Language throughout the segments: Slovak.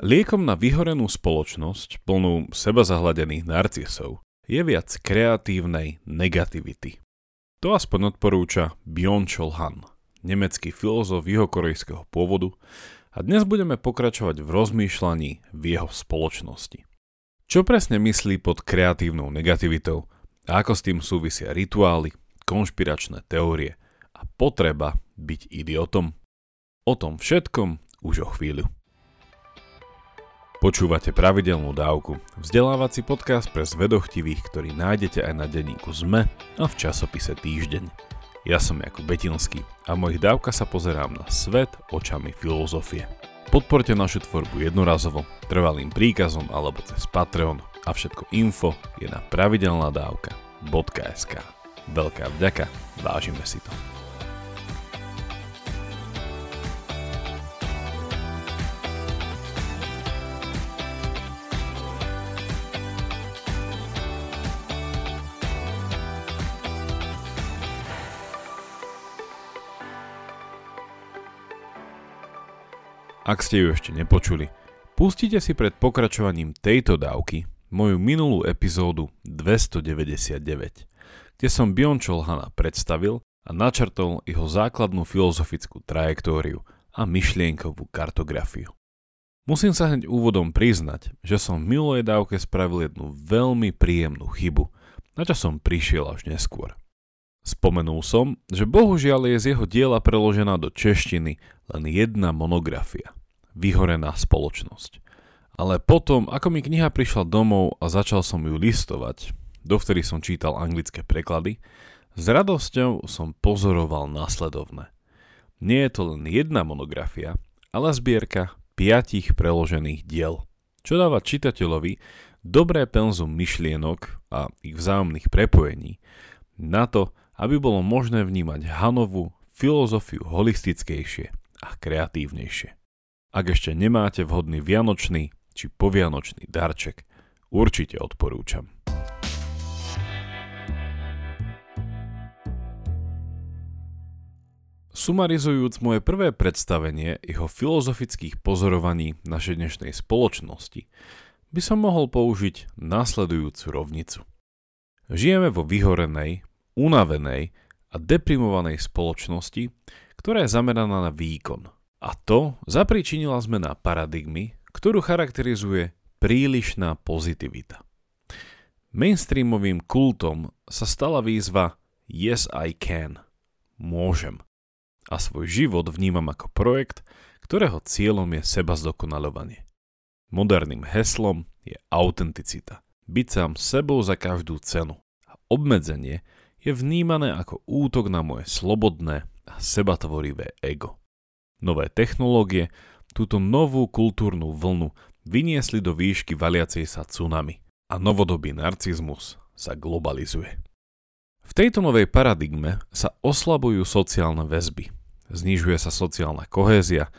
Liekom na vyhorenú spoločnosť, plnú seba narcisov, je viac kreatívnej negativity. To aspoň odporúča Byung-Chul Han, nemecký filozof juhokorejského pôvodu, a dnes budeme pokračovať v rozmýšľaní v jeho spoločnosti. Čo presne myslí pod kreatívnou negativitou a ako s tým súvisia rituály, konšpiračné teórie a potreba byť idiotom? O tom všetkom už o chvíľu. Počúvate pravidelnú dávku, vzdelávací podcast pre zvedochtivých, ktorý nájdete aj na denníku ZME a v časopise Týždeň. Ja som Jakub Betinský a v mojich dávkach sa pozerám na svet očami filozofie. Podporte našu tvorbu jednorazovo, trvalým príkazom alebo cez Patreon a všetko info je na pravidelnadavka.sk. Veľká vďaka, vážime si to. Ak ste ju ešte nepočuli, pustite si pred pokračovaním tejto dávky moju minulú epizódu 299, kde som Bion Cholhana predstavil a načrtol jeho základnú filozofickú trajektóriu a myšlienkovú kartografiu. Musím sa hneď úvodom priznať, že som v minulej dávke spravil jednu veľmi príjemnú chybu, na čo som prišiel až neskôr. Spomenul som, že bohužiaľ je z jeho diela preložená do češtiny len jedna monografia vyhorená spoločnosť. Ale potom, ako mi kniha prišla domov a začal som ju listovať, dovtedy som čítal anglické preklady, s radosťou som pozoroval následovné. Nie je to len jedna monografia, ale zbierka piatich preložených diel, čo dáva čitateľovi dobré penzum myšlienok a ich vzájomných prepojení na to, aby bolo možné vnímať Hanovú filozofiu holistickejšie a kreatívnejšie. Ak ešte nemáte vhodný vianočný či povianočný darček, určite odporúčam. Sumarizujúc moje prvé predstavenie jeho filozofických pozorovaní našej dnešnej spoločnosti, by som mohol použiť následujúcu rovnicu. Žijeme vo vyhorenej, unavenej a deprimovanej spoločnosti, ktorá je zameraná na výkon – a to zapričinila zmena paradigmy, ktorú charakterizuje prílišná pozitivita. Mainstreamovým kultom sa stala výzva Yes I can. Môžem. A svoj život vnímam ako projekt, ktorého cieľom je seba zdokonalovanie. Moderným heslom je autenticita. Byť sám sebou za každú cenu. A obmedzenie je vnímané ako útok na moje slobodné a sebatvorivé ego. Nové technológie túto novú kultúrnu vlnu vyniesli do výšky valiacej sa tsunami a novodobý narcizmus sa globalizuje. V tejto novej paradigme sa oslabujú sociálne väzby, znižuje sa sociálna kohézia,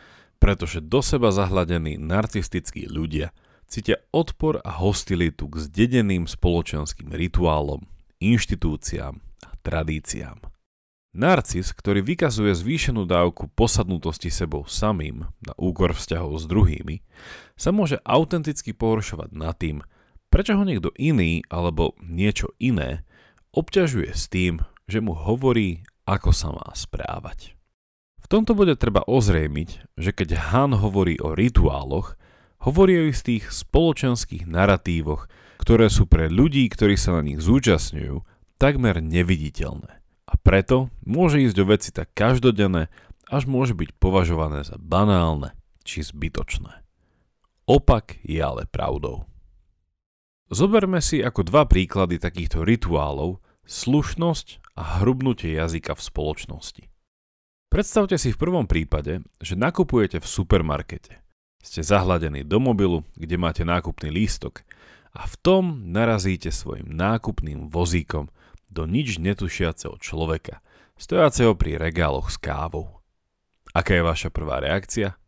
pretože do seba zahladení narcistickí ľudia cítia odpor a hostilitu k zdedeným spoločenským rituálom, inštitúciám a tradíciám. Narcis, ktorý vykazuje zvýšenú dávku posadnutosti sebou samým na úkor vzťahov s druhými, sa môže autenticky pohoršovať nad tým, prečo ho niekto iný alebo niečo iné obťažuje s tým, že mu hovorí, ako sa má správať. V tomto bude treba ozrejmiť, že keď Han hovorí o rituáloch, hovorí o istých spoločenských naratívoch, ktoré sú pre ľudí, ktorí sa na nich zúčastňujú, takmer neviditeľné a preto môže ísť o veci tak každodenné, až môže byť považované za banálne či zbytočné. Opak je ale pravdou. Zoberme si ako dva príklady takýchto rituálov slušnosť a hrubnutie jazyka v spoločnosti. Predstavte si v prvom prípade, že nakupujete v supermarkete. Ste zahladení do mobilu, kde máte nákupný lístok a v tom narazíte svojim nákupným vozíkom do nič netušiaceho človeka, stojaceho pri regáloch s kávou. Aká je vaša prvá reakcia?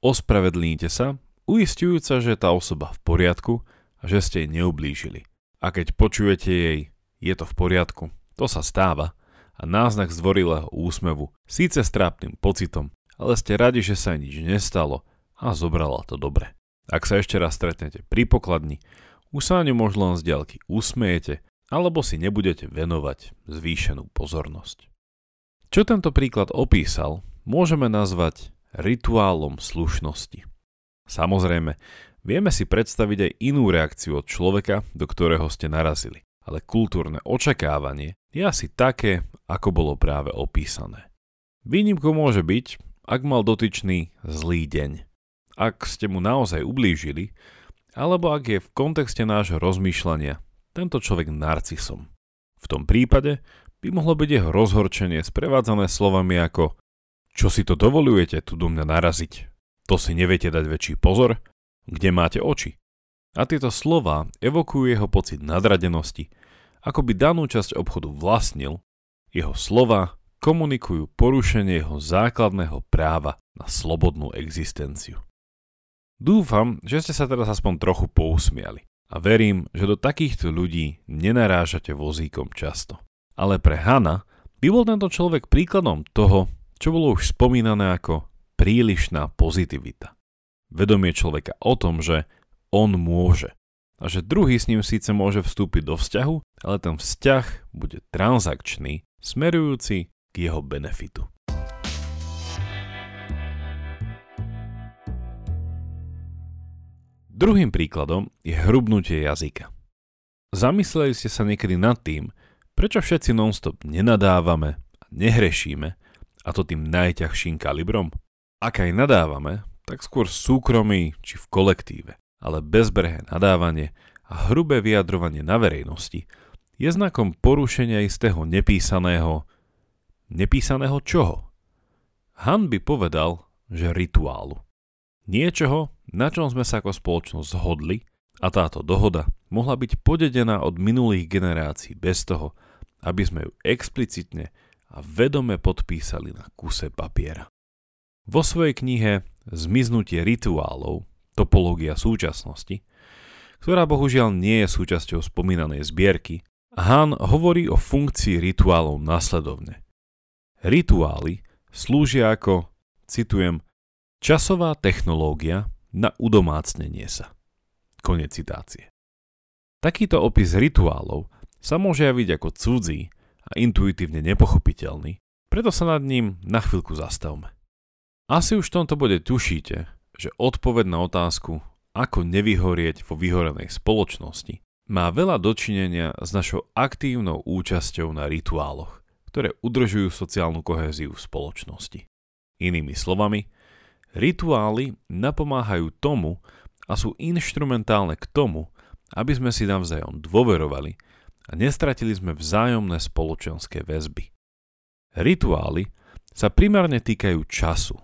Ospravedlníte sa, uistujúca, že tá osoba v poriadku a že ste jej neublížili. A keď počujete jej, je to v poriadku, to sa stáva, a náznak zdvorilého úsmevu, síce s trápnym pocitom, ale ste radi, že sa nič nestalo a zobrala to dobre. Ak sa ešte raz stretnete pri pokladni, už sa ňu možno len z diaľky usmiete, alebo si nebudete venovať zvýšenú pozornosť. Čo tento príklad opísal, môžeme nazvať rituálom slušnosti. Samozrejme, vieme si predstaviť aj inú reakciu od človeka, do ktorého ste narazili, ale kultúrne očakávanie je asi také, ako bolo práve opísané. Výnimkou môže byť, ak mal dotyčný zlý deň. Ak ste mu naozaj ublížili, alebo ak je v kontexte nášho rozmýšľania tento človek narcisom. V tom prípade by mohlo byť jeho rozhorčenie sprevádzané slovami ako Čo si to dovolujete tu do mňa naraziť? To si neviete dať väčší pozor? Kde máte oči? A tieto slova evokujú jeho pocit nadradenosti, ako by danú časť obchodu vlastnil, jeho slova komunikujú porušenie jeho základného práva na slobodnú existenciu. Dúfam, že ste sa teraz aspoň trochu pousmiali a verím, že do takýchto ľudí nenarážate vozíkom často. Ale pre Hanna by bol tento človek príkladom toho, čo bolo už spomínané ako prílišná pozitivita. Vedomie človeka o tom, že on môže a že druhý s ním síce môže vstúpiť do vzťahu, ale ten vzťah bude transakčný, smerujúci k jeho benefitu. Druhým príkladom je hrubnutie jazyka. Zamysleli ste sa niekedy nad tým, prečo všetci nonstop nenadávame a nehrešíme, a to tým najťažším kalibrom? Ak aj nadávame, tak skôr súkromí či v kolektíve, ale bezbrehé nadávanie a hrubé vyjadrovanie na verejnosti je znakom porušenia istého nepísaného Nepísaného čoho? Han by povedal, že rituálu. Niečoho, na čom sme sa ako spoločnosť zhodli a táto dohoda mohla byť podedená od minulých generácií bez toho, aby sme ju explicitne a vedome podpísali na kuse papiera. Vo svojej knihe Zmiznutie rituálov, topológia súčasnosti, ktorá bohužiaľ nie je súčasťou spomínanej zbierky, Han hovorí o funkcii rituálov nasledovne. Rituály slúžia ako, citujem, časová technológia na udomácnenie sa. Konec citácie. Takýto opis rituálov sa môže javiť ako cudzí a intuitívne nepochopiteľný, preto sa nad ním na chvíľku zastavme. Asi už v tomto bode tušíte, že odpoveď na otázku, ako nevyhorieť vo vyhorenej spoločnosti, má veľa dočinenia s našou aktívnou účasťou na rituáloch ktoré udržujú sociálnu kohéziu v spoločnosti. Inými slovami, rituály napomáhajú tomu a sú inštrumentálne k tomu, aby sme si navzájom dôverovali a nestratili sme vzájomné spoločenské väzby. Rituály sa primárne týkajú času,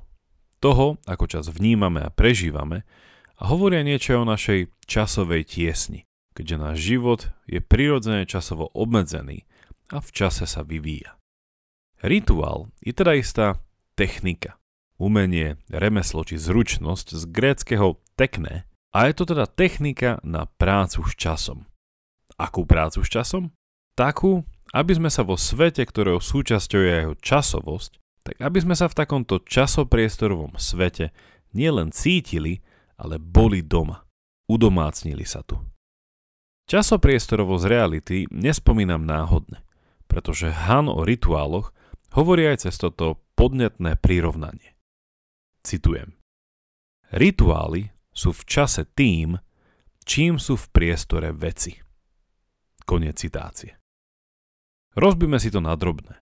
toho, ako čas vnímame a prežívame a hovoria niečo o našej časovej tiesni, keďže náš život je prirodzene časovo obmedzený a v čase sa vyvíja. Rituál je teda istá technika, umenie, remeslo či zručnosť z gréckého tekné a je to teda technika na prácu s časom. Akú prácu s časom? Takú, aby sme sa vo svete, ktorého súčasťou je jeho časovosť, tak aby sme sa v takomto časopriestorovom svete nielen cítili, ale boli doma. Udomácnili sa tu. Časopriestorovosť reality nespomínam náhodne, pretože Han o rituáloch hovorí aj cez toto podnetné prirovnanie. Citujem. Rituály sú v čase tým, čím sú v priestore veci. Koniec citácie. Rozbíme si to na drobné.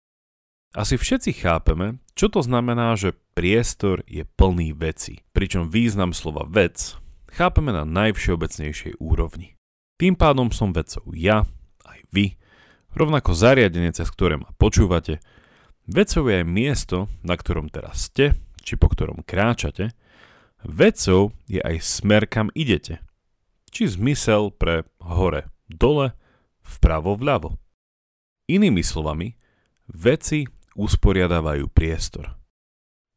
Asi všetci chápeme, čo to znamená, že priestor je plný veci, pričom význam slova vec chápeme na najvšeobecnejšej úrovni. Tým pádom som vecou ja, aj vy, rovnako zariadenie, cez ktoré ma počúvate, Vecou je aj miesto, na ktorom teraz ste, či po ktorom kráčate. Vecou je aj smer, kam idete. Či zmysel pre hore, dole, vpravo, vľavo. Inými slovami, veci usporiadávajú priestor.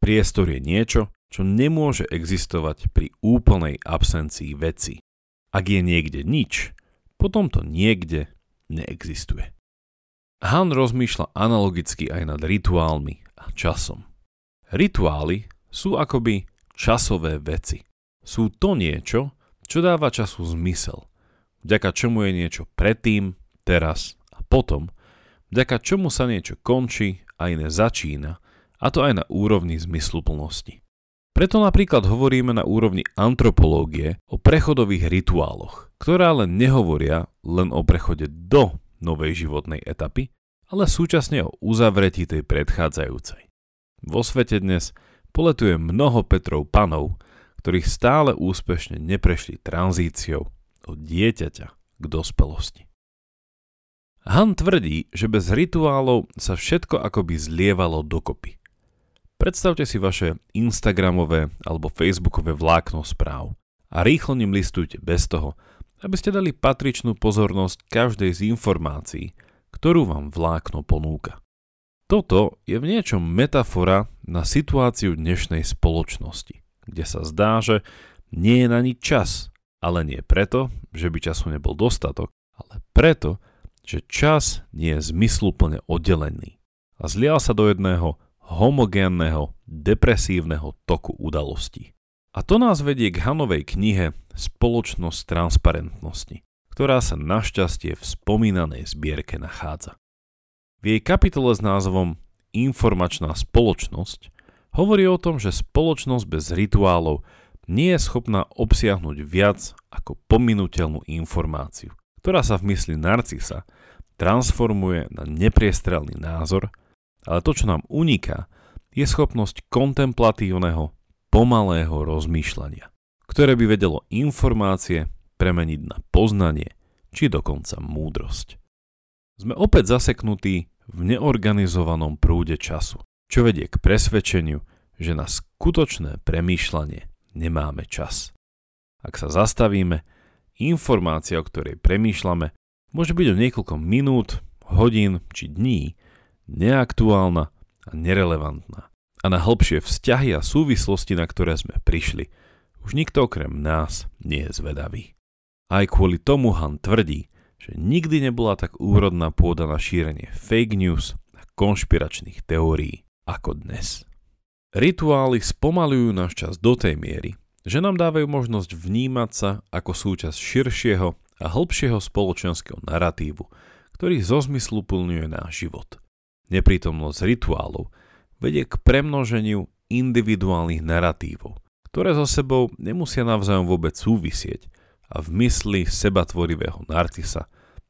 Priestor je niečo, čo nemôže existovať pri úplnej absencii veci. Ak je niekde nič, potom to niekde neexistuje. Han rozmýšľa analogicky aj nad rituálmi a časom. Rituály sú akoby časové veci. sú to niečo, čo dáva času zmysel, vďaka čomu je niečo predtým, teraz a potom, vďaka čomu sa niečo končí a iné začína, a to aj na úrovni zmysluplnosti. Preto napríklad hovoríme na úrovni antropológie o prechodových rituáloch, ktoré ale nehovoria len o prechode do novej životnej etapy, ale súčasne o uzavretí tej predchádzajúcej. Vo svete dnes poletuje mnoho Petrov panov, ktorých stále úspešne neprešli tranzíciou od dieťaťa k dospelosti. Han tvrdí, že bez rituálov sa všetko akoby zlievalo dokopy. Predstavte si vaše Instagramové alebo Facebookové vlákno správ a rýchlo ním listujte bez toho, aby ste dali patričnú pozornosť každej z informácií, ktorú vám vlákno ponúka. Toto je v niečom metafora na situáciu dnešnej spoločnosti, kde sa zdá, že nie je na nič čas, ale nie preto, že by času nebol dostatok, ale preto, že čas nie je zmysluplne oddelený a zlial sa do jedného homogénneho, depresívneho toku udalostí. A to nás vedie k Hanovej knihe Spoločnosť transparentnosti, ktorá sa našťastie v spomínanej zbierke nachádza. V jej kapitole s názvom Informačná spoločnosť hovorí o tom, že spoločnosť bez rituálov nie je schopná obsiahnuť viac ako pominuteľnú informáciu, ktorá sa v mysli narcisa transformuje na nepriestrelný názor ale to, čo nám uniká, je schopnosť kontemplatívneho, pomalého rozmýšľania, ktoré by vedelo informácie premeniť na poznanie či dokonca múdrosť. Sme opäť zaseknutí v neorganizovanom prúde času, čo vedie k presvedčeniu, že na skutočné premýšľanie nemáme čas. Ak sa zastavíme, informácia, o ktorej premýšľame, môže byť o niekoľko minút, hodín či dní neaktuálna a nerelevantná. A na hĺbšie vzťahy a súvislosti, na ktoré sme prišli, už nikto okrem nás nie je zvedavý. Aj kvôli tomu Han tvrdí, že nikdy nebola tak úrodná pôda na šírenie fake news a konšpiračných teórií ako dnes. Rituály spomalujú náš čas do tej miery, že nám dávajú možnosť vnímať sa ako súčasť širšieho a hĺbšieho spoločenského narratívu, ktorý zozmysluplňuje náš život – Neprítomnosť rituálov vedie k premnoženiu individuálnych narratívov, ktoré so sebou nemusia navzájom vôbec súvisieť a v mysli sebatvorivého narcisa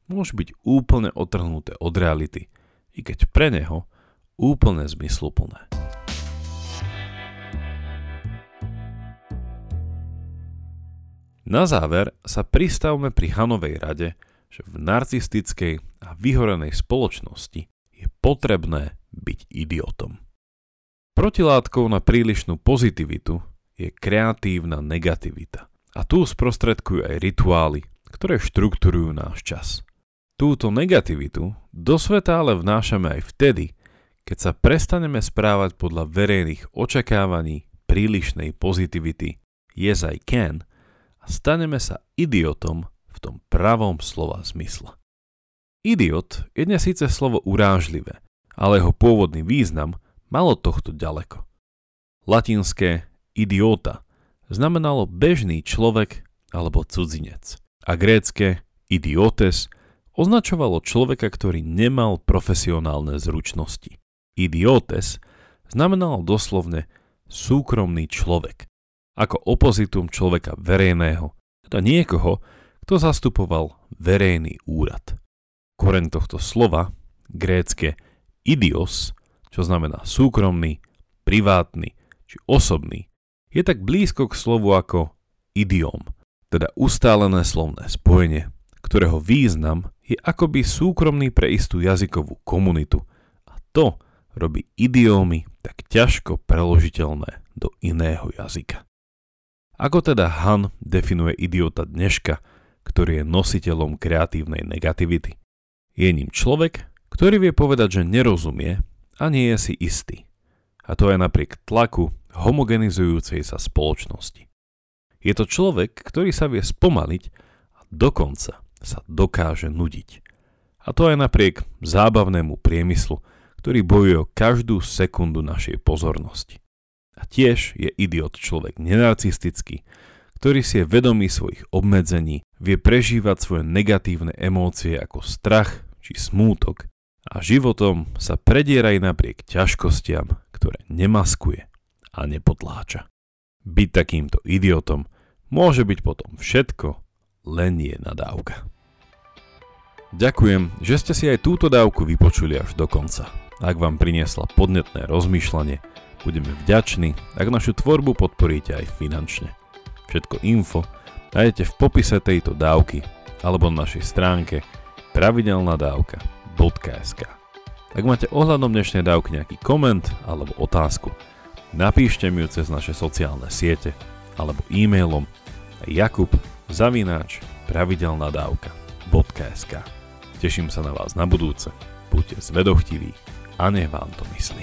môžu byť úplne otrhnuté od reality, i keď pre neho úplne zmysluplné. Na záver sa pristavme pri Hanovej rade, že v narcistickej a vyhorenej spoločnosti je potrebné byť idiotom. Protilátkou na prílišnú pozitivitu je kreatívna negativita. A tu sprostredkujú aj rituály, ktoré štruktúrujú náš čas. Túto negativitu do sveta ale vnášame aj vtedy, keď sa prestaneme správať podľa verejných očakávaní prílišnej pozitivity yes I can a staneme sa idiotom v tom pravom slova zmysle. Idiot je dnes síce slovo urážlivé, ale jeho pôvodný význam malo tohto ďaleko. Latinské idiota znamenalo bežný človek alebo cudzinec a grécke idiotes označovalo človeka, ktorý nemal profesionálne zručnosti. Idiotes znamenalo doslovne súkromný človek, ako opozitum človeka verejného, teda niekoho, kto zastupoval verejný úrad. Koreň tohto slova, grécke idios, čo znamená súkromný, privátny či osobný, je tak blízko k slovu ako idiom, teda ustálené slovné spojenie, ktorého význam je akoby súkromný pre istú jazykovú komunitu a to robí idiómy tak ťažko preložiteľné do iného jazyka. Ako teda Han definuje idiota dneška, ktorý je nositeľom kreatívnej negativity? Je ním človek, ktorý vie povedať, že nerozumie a nie je si istý. A to aj napriek tlaku homogenizujúcej sa spoločnosti. Je to človek, ktorý sa vie spomaliť a dokonca sa dokáže nudiť. A to aj napriek zábavnému priemyslu, ktorý bojuje o každú sekundu našej pozornosti. A tiež je idiot človek nenarcistický, ktorý si je vedomý svojich obmedzení, vie prežívať svoje negatívne emócie ako strach či smútok a životom sa prediera aj napriek ťažkostiam, ktoré nemaskuje a nepotláča. Byť takýmto idiotom môže byť potom všetko, len je nadávka. Ďakujem, že ste si aj túto dávku vypočuli až do konca. Ak vám priniesla podnetné rozmýšľanie, budeme vďační, ak našu tvorbu podporíte aj finančne. Všetko info nájdete v popise tejto dávky alebo na našej stránke pravidelnadavka.sk Ak máte ohľadom dnešnej dávky nejaký koment alebo otázku, napíšte mi ju cez naše sociálne siete alebo e-mailom jakub zavináč pravidelnadavka.sk Teším sa na vás na budúce, buďte zvedochtiví a nech vám to myslí.